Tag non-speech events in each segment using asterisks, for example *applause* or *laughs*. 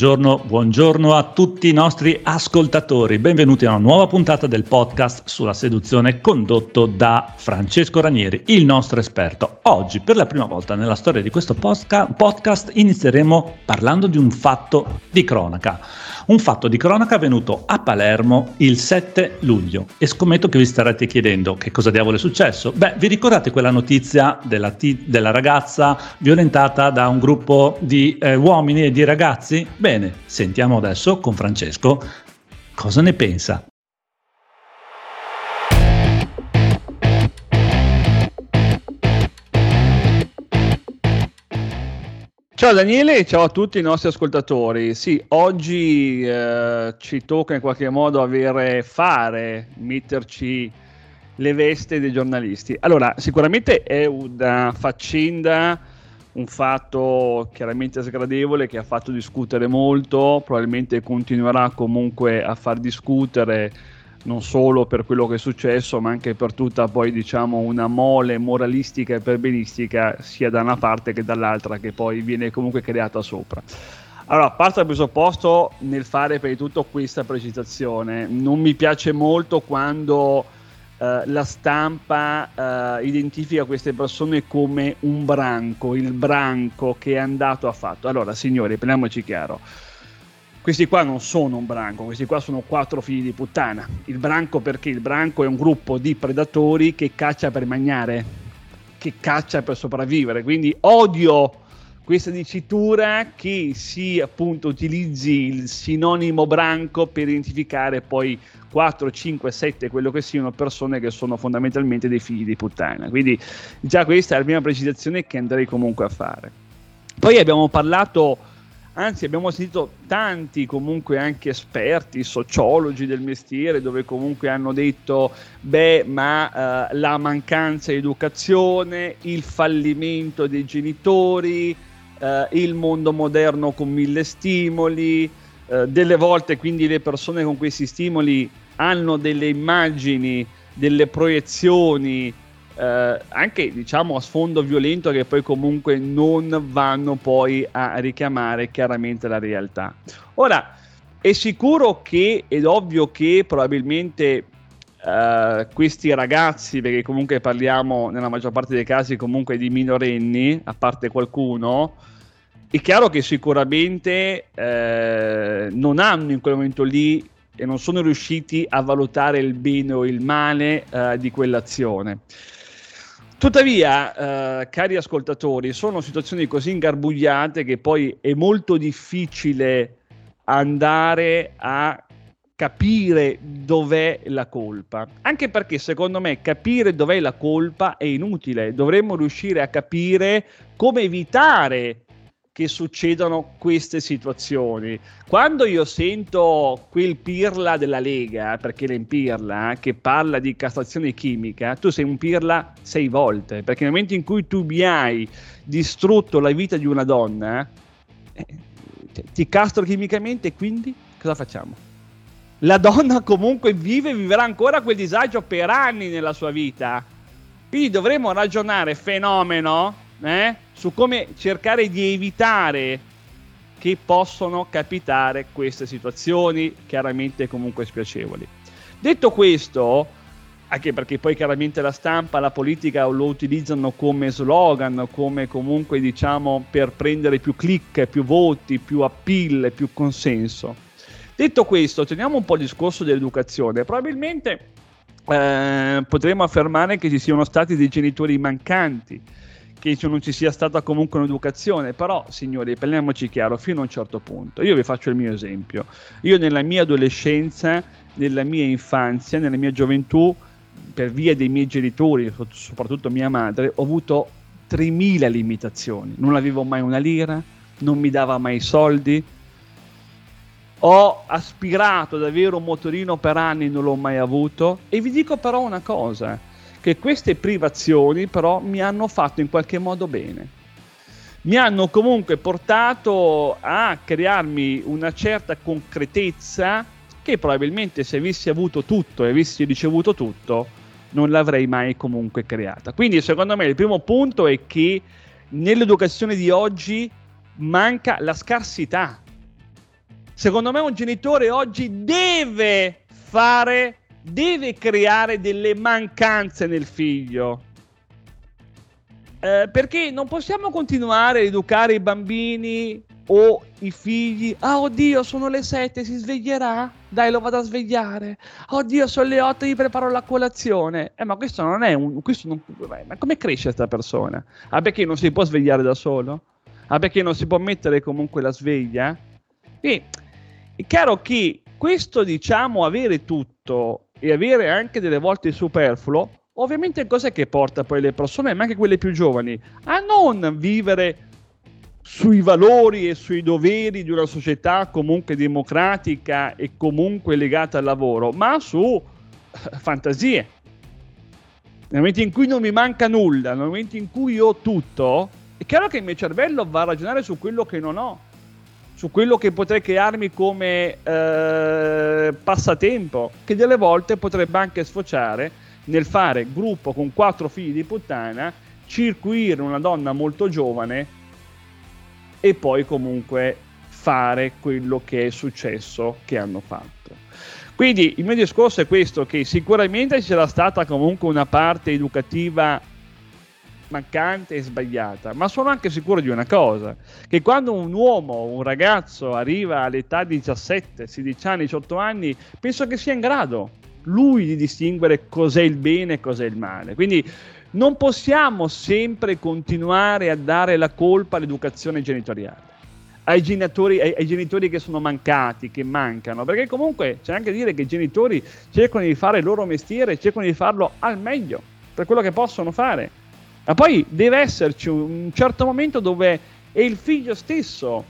Buongiorno, buongiorno a tutti i nostri ascoltatori. Benvenuti a una nuova puntata del podcast sulla seduzione condotto da Francesco Ranieri, il nostro esperto. Oggi, per la prima volta nella storia di questo podcast, inizieremo parlando di un fatto di cronaca. Un fatto di cronaca avvenuto a Palermo il 7 luglio. E scommetto che vi starete chiedendo che cosa diavolo è successo. Beh, vi ricordate quella notizia della, t- della ragazza violentata da un gruppo di eh, uomini e di ragazzi? Bene, sentiamo adesso con Francesco cosa ne pensa. Ciao Daniele ciao a tutti i nostri ascoltatori. Sì, oggi eh, ci tocca in qualche modo avere fare, metterci le vesti dei giornalisti. Allora, sicuramente è una faccenda un fatto chiaramente sgradevole che ha fatto discutere molto, probabilmente continuerà comunque a far discutere non solo per quello che è successo, ma anche per tutta poi diciamo una mole moralistica e perbenistica sia da una parte che dall'altra che poi viene comunque creata sopra. Allora, parto dal presupposto nel fare per tutto questa precisazione. Non mi piace molto quando eh, la stampa uh, identifica queste persone come un branco, il branco che è andato a fatto. Allora, signori, prendiamoci chiaro. Questi qua non sono un branco, questi qua sono quattro figli di puttana. Il branco perché? Il branco è un gruppo di predatori che caccia per mangiare, che caccia per sopravvivere. Quindi odio questa dicitura che si appunto utilizzi il sinonimo branco per identificare poi 4, 5, 7, quello che siano persone che sono fondamentalmente dei figli di puttana. Quindi già questa è la prima precisazione che andrei comunque a fare. Poi abbiamo parlato, anzi abbiamo sentito tanti comunque anche esperti, sociologi del mestiere, dove comunque hanno detto, beh, ma uh, la mancanza di educazione, il fallimento dei genitori, uh, il mondo moderno con mille stimoli, Uh, delle volte quindi le persone con questi stimoli hanno delle immagini, delle proiezioni, eh, anche diciamo a sfondo violento che poi comunque non vanno poi a richiamare chiaramente la realtà. Ora, è sicuro che, ed ovvio che probabilmente Uh, questi ragazzi, perché comunque parliamo nella maggior parte dei casi comunque di minorenni, a parte qualcuno, è chiaro che sicuramente uh, non hanno in quel momento lì e non sono riusciti a valutare il bene o il male uh, di quell'azione. Tuttavia, uh, cari ascoltatori, sono situazioni così ingarbugliate che poi è molto difficile andare a capire dov'è la colpa. Anche perché secondo me capire dov'è la colpa è inutile, dovremmo riuscire a capire come evitare che succedano queste situazioni. Quando io sento quel pirla della Lega, perché è in pirla, che parla di castrazione chimica, tu sei un pirla sei volte, perché nel momento in cui tu mi hai distrutto la vita di una donna, eh, ti castro chimicamente e quindi cosa facciamo? La donna comunque vive e vivrà ancora quel disagio per anni nella sua vita. Quindi dovremmo ragionare fenomeno eh, su come cercare di evitare che possono capitare queste situazioni chiaramente comunque spiacevoli. Detto questo, anche perché poi chiaramente la stampa, la politica lo utilizzano come slogan, come comunque diciamo per prendere più click, più voti, più appeal, più consenso. Detto questo, teniamo un po' il discorso dell'educazione. Probabilmente eh, potremmo affermare che ci siano stati dei genitori mancanti, che non ci sia stata comunque un'educazione, però signori, parliamoci chiaro, fino a un certo punto. Io vi faccio il mio esempio. Io nella mia adolescenza, nella mia infanzia, nella mia gioventù, per via dei miei genitori, soprattutto mia madre, ho avuto 3.000 limitazioni. Non avevo mai una lira, non mi dava mai soldi. Ho aspirato ad avere un motorino per anni, non l'ho mai avuto. E vi dico però una cosa che queste privazioni però mi hanno fatto in qualche modo bene. Mi hanno comunque portato a crearmi una certa concretezza che probabilmente se avessi avuto tutto e avessi ricevuto tutto non l'avrei mai comunque creata. Quindi secondo me il primo punto è che nell'educazione di oggi manca la scarsità Secondo me un genitore oggi deve fare, deve creare delle mancanze nel figlio. Eh, perché non possiamo continuare a educare i bambini o i figli. Ah, oddio, sono le sette, si sveglierà? Dai, lo vado a svegliare. Oddio, sono le otto, gli preparo la colazione. Eh, ma questo non è un. Non, ma come cresce questa persona? Ah, perché non si può svegliare da solo? Ah, perché non si può mettere comunque la sveglia? Quindi è chiaro che questo, diciamo, avere tutto e avere anche delle volte superfluo, ovviamente cos'è che porta poi le persone, ma anche quelle più giovani, a non vivere sui valori e sui doveri di una società comunque democratica e comunque legata al lavoro, ma su eh, fantasie. Nel momento in cui non mi manca nulla, nel momento in cui ho tutto, è chiaro che il mio cervello va a ragionare su quello che non ho, su quello che potrei crearmi come eh, passatempo, che delle volte potrebbe anche sfociare nel fare gruppo con quattro figli di puttana, circuire una donna molto giovane e poi comunque fare quello che è successo che hanno fatto. Quindi il mio discorso è questo, che sicuramente c'era stata comunque una parte educativa mancante e sbagliata, ma sono anche sicuro di una cosa, che quando un uomo, un ragazzo arriva all'età di 17, 16 anni, 18 anni, penso che sia in grado lui di distinguere cos'è il bene e cos'è il male. Quindi non possiamo sempre continuare a dare la colpa all'educazione genitoriale. Ai genitori, ai, ai genitori, che sono mancati, che mancano, perché comunque c'è anche da dire che i genitori cercano di fare il loro mestiere, cercano di farlo al meglio, per quello che possono fare. Ma poi deve esserci un, certo momento dove è il figlio stesso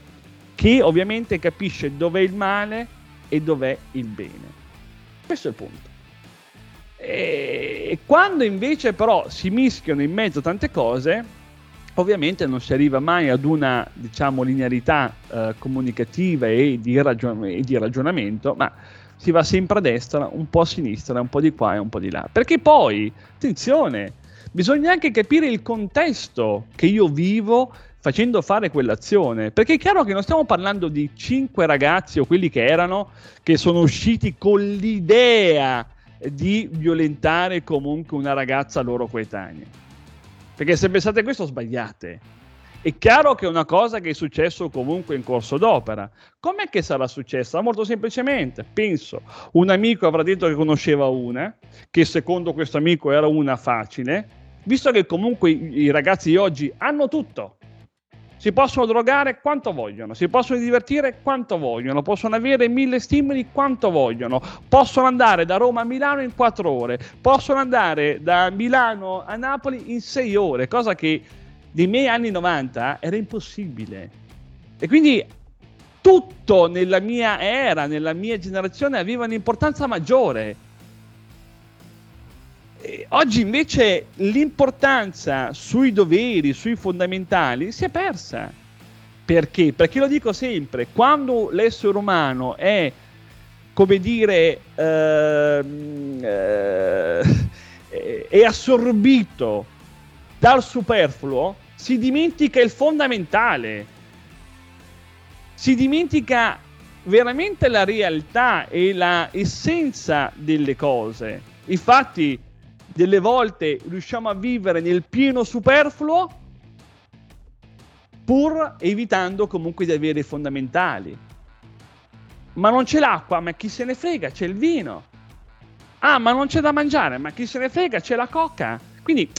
che ovviamente capisce dov'è il male e dov'è il bene. Questo è il punto. E quando invece però si mischiano in mezzo tante cose, ovviamente non si arriva mai ad una diciamo, linearità eh, comunicativa e di, ragion- e di, ragionamento, ma si va sempre a destra, un po' a sinistra, un po' di qua e un po' di là. Perché poi, attenzione, bisogna anche capire il contesto che io vivo facendo fare quell'azione. Perché è chiaro che non stiamo parlando di cinque ragazzi o quelli che erano, che sono usciti con l'idea di violentare comunque una ragazza loro coetanea. Perché se pensate questo sbagliate. È chiaro che è una cosa che è successo comunque in corso d'opera. Com'è che sarà successa? Molto semplicemente, penso, un amico avrà detto che conosceva una, che secondo questo amico era una facile, visto che comunque i ragazzi di oggi hanno tutto, si possono drogare quanto vogliono, si possono divertire quanto vogliono, possono avere mille stimoli quanto vogliono, possono andare da Roma a Milano in quattro ore, possono andare da Milano a Napoli in sei ore, cosa che nei miei anni 90 era impossibile. E quindi tutto nella mia era, nella mia generazione aveva un'importanza maggiore oggi invece l'importanza sui doveri, sui fondamentali si è persa. Perché? Perché lo dico sempre, quando l'essere umano è, come dire, eh, eh, è assorbito dal superfluo, si dimentica il fondamentale, si dimentica veramente la realtà e la essenza delle cose. Infatti, delle volte riusciamo a vivere nel pieno superfluo pur evitando comunque di avere i fondamentali. Ma non c'è l'acqua, ma chi se ne frega, c'è il vino. Ah, ma non c'è da mangiare, ma chi se ne frega, c'è la coca. Quindi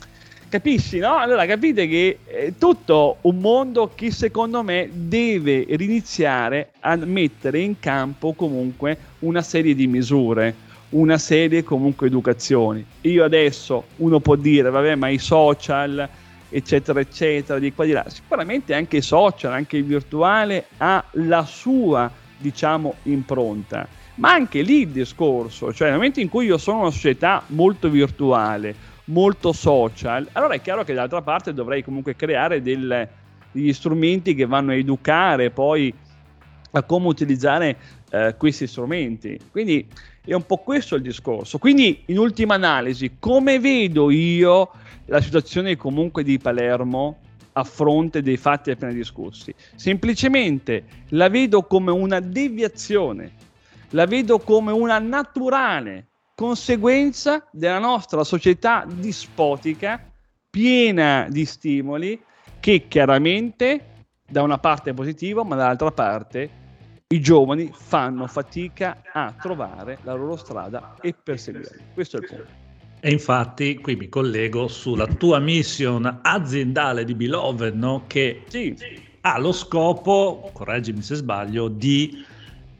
capisci, no? Allora capite che è tutto un mondo che secondo me deve riniziare a mettere in campo comunque una serie di misure una serie comunque educazioni. Io adesso uno può dire, vabbè, ma i social, eccetera, eccetera, di qua di là. Sicuramente anche i social, anche il virtuale ha la sua, diciamo, impronta. Ma anche lì il discorso, cioè nel momento in cui io sono una società molto virtuale, molto social, allora è chiaro che dall'altra parte dovrei comunque creare del, degli strumenti che vanno a educare poi a come utilizzare eh, questi strumenti. Quindi è un po' questo il discorso. Quindi, in ultima analisi, come vedo io la situazione comunque di Palermo a fronte dei fatti appena discussi. Semplicemente la vedo come una deviazione, la vedo come una naturale conseguenza della nostra società dispotica, piena di stimoli, che chiaramente da una parte è positivo, ma dall'altra parte i giovani fanno fatica a trovare la loro strada e perseguirla. Questo è il punto. E infatti qui mi collego sulla tua mission aziendale di Beloved, no? che sì. ha lo scopo, correggimi se sbaglio, di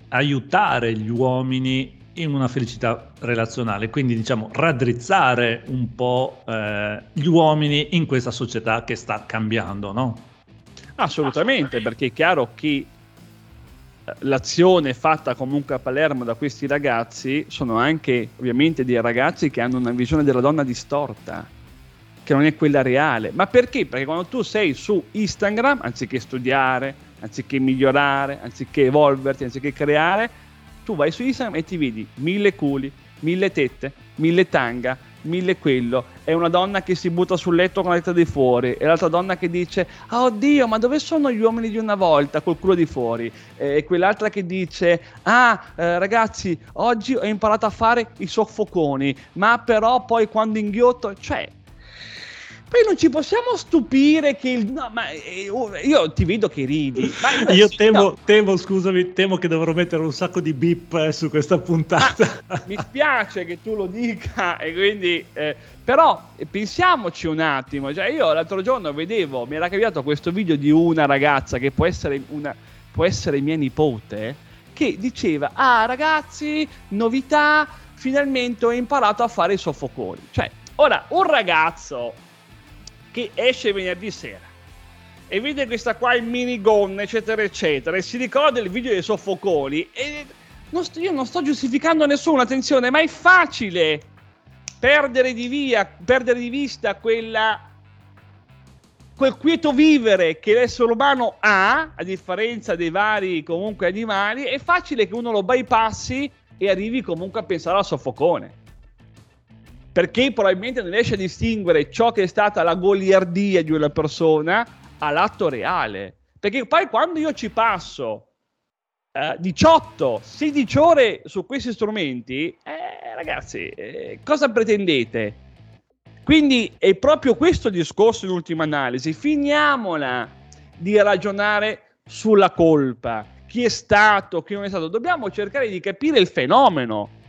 aiutare gli uomini in una felicità relazionale, quindi diciamo raddrizzare un po' eh, gli uomini in questa società che sta cambiando, no? Assolutamente, perché è chiaro che l'azione fatta comunque a Palermo da questi ragazzi sono anche ovviamente dei ragazzi che hanno una visione della donna distorta, che non è quella reale. Ma perché? Perché quando tu sei su Instagram, anziché studiare, anziché migliorare, anziché evolverti, anziché creare, tu vai su Instagram e ti vedi mille culi, mille tette, mille tanga, mille quello, è una donna che si butta sul letto con la testa di fuori, e l'altra donna che dice, ah oddio, ma dove sono gli uomini di una volta, col culo di fuori, e quell'altra che dice, ah eh, ragazzi, oggi ho imparato a fare i soffoconi, ma però poi quando inghiotto, cioè poi non ci possiamo stupire che il... No, ma eh, oh, io ti vedo che ridi. Ma, *laughs* io temo, no. temo, scusami, temo che dovrò mettere un sacco di bip eh, su questa puntata. Ah, mi spiace che tu lo dica e quindi... Eh, però pensiamoci un attimo. Cioè, io l'altro giorno vedevo, mi era capitato questo video di una ragazza che può essere, una, può essere mia nipote, che diceva, ah ragazzi, novità, finalmente ho imparato a fare i soffoconi. Cioè, ora, un ragazzo che esce venerdì sera e vede questa qua in minigonna, eccetera, eccetera, e si ricorda il video dei soffocoli. E non sto, io non sto giustificando nessuno, attenzione, ma è facile perdere di, via, perdere di vista quella, quel quieto vivere che l'essere umano ha, a differenza dei vari comunque animali. È facile che uno lo bypassi e arrivi comunque a pensare al soffocone perché probabilmente non riesce a distinguere ciò che è stata la goliardia di una persona all'atto reale. Perché poi quando io ci passo eh, 18-16 ore su questi strumenti, eh, ragazzi, eh, cosa pretendete? Quindi è proprio questo discorso in ultima analisi. Finiamola di ragionare sulla colpa. Chi è stato, chi non è stato. Dobbiamo cercare di capire il fenomeno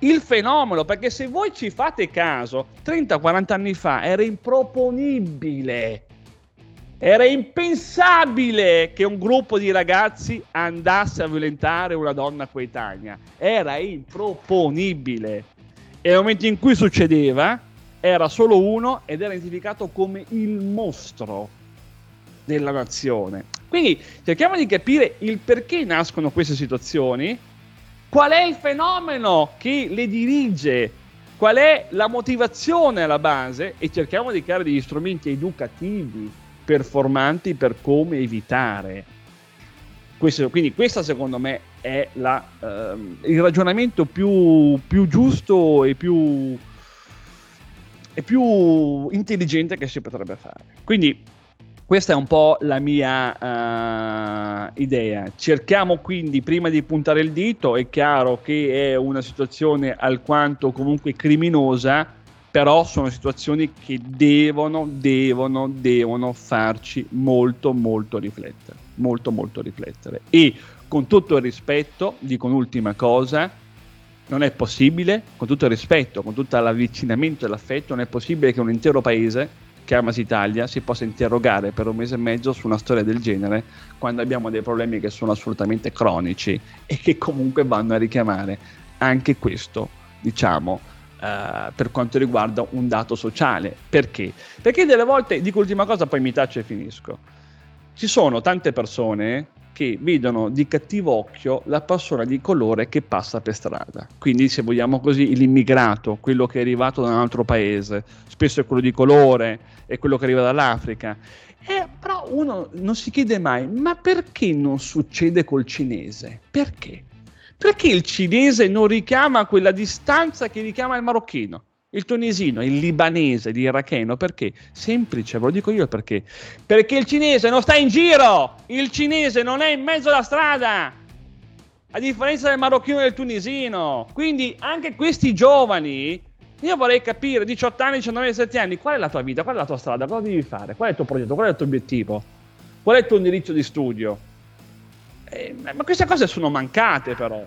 il fenomeno, perché se voi ci fate caso, 30-40 anni fa era improponibile, era impensabile che un gruppo di ragazzi andasse a violentare una donna coetanea, era improponibile. E nel momento in cui succedeva, era solo uno ed era identificato come il mostro della nazione. Quindi cerchiamo di capire il perché nascono queste situazioni Qual è il fenomeno che le dirige? Qual è la motivazione alla base? E cerchiamo di creare degli strumenti educativi performanti per come evitare. Questo, quindi questo secondo me è la, uh, il ragionamento più, più giusto e più, e più intelligente che si potrebbe fare. Quindi questa è un po' la mia uh, idea. Cerchiamo quindi, prima di puntare il dito, è chiaro che è una situazione alquanto comunque criminosa, però sono situazioni che devono, devono, devono farci molto, molto riflettere. Molto, molto riflettere. E con tutto il rispetto, dico un'ultima cosa, non è possibile, con tutto il rispetto, con tutto l'avvicinamento e l'affetto, non è possibile che un intero paese Chiamas Italia si possa interrogare per un mese e mezzo su una storia del genere quando abbiamo dei problemi che sono assolutamente cronici e che comunque vanno a richiamare anche questo, diciamo, uh, per quanto riguarda un dato sociale. Perché? Perché delle volte, dico l'ultima cosa, poi mi taccio e finisco. Ci sono tante persone che vedono di cattivo occhio la persona di colore che passa per strada. Quindi, se vogliamo così, l'immigrato, quello che è arrivato da un altro paese, spesso è quello di colore, è quello che arriva dall'Africa. Eh, però uno non si chiede mai, ma perché non succede col cinese? Perché? Perché il cinese non richiama quella distanza che richiama il marocchino? Il tunisino, il libanese, l'iracheno, perché? Semplice, ve lo dico io perché. Perché il cinese non sta in giro, il cinese non è in mezzo alla strada, a differenza del marocchino e del tunisino. Quindi anche questi giovani, io vorrei capire, 18 anni, 19, 17 anni, qual è la tua vita, qual è la tua strada, cosa devi fare, qual è il tuo progetto, qual è il tuo obiettivo, qual è il tuo indirizzo di studio. Eh, ma queste cose sono mancate però.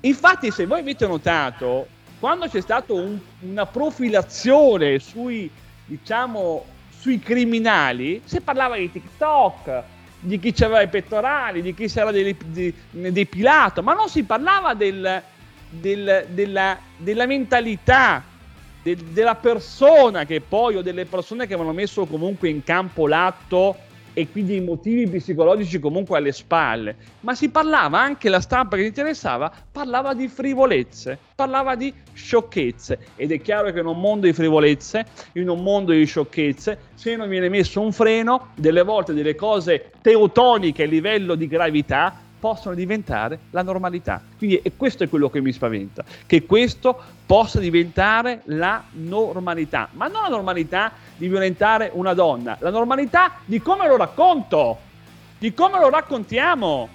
Infatti se voi avete notato, quando c'è stata un, una profilazione sui, diciamo, sui criminali, si parlava di TikTok, di chi aveva i pettorali, di chi si era depilato, ma non si parlava del, del, della, della, mentalità de, della persona che poi, o delle persone che avevano messo comunque in campo l'atto e quindi i motivi psicologici comunque alle spalle, ma si parlava anche la stampa che interessava, parlava di frivolezze, parlava di sciocchezze. Ed è chiaro che in un mondo di frivolezze, in un mondo di sciocchezze, se non viene messo un freno, delle volte delle cose teutoniche a livello di gravità possono diventare la normalità. Quindi e questo è quello che mi spaventa, che questo possa diventare la normalità, ma non la normalità di violentare una donna, la normalità di come lo racconto, di come lo raccontiamo,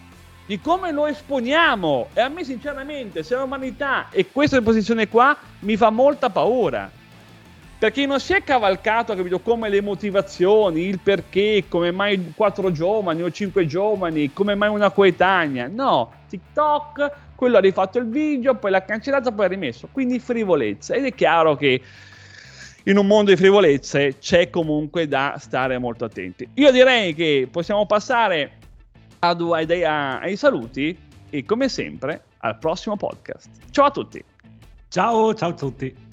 di come lo esponiamo. E a me sinceramente, se la normalità è questa posizione qua, mi fa molta paura perché non si è cavalcato capito, come le motivazioni, il perché, come mai quattro giovani o cinque giovani, come mai una coetanea. No, TikTok, quello ha rifatto il video, poi l'ha cancellato, poi ha rimesso. Quindi frivolezza. Ed è chiaro che in un mondo di frivolezze c'è comunque da stare molto attenti. Io direi che possiamo passare ad, ad, a, ai saluti e come sempre al prossimo podcast. Ciao a tutti. Ciao, ciao a tutti.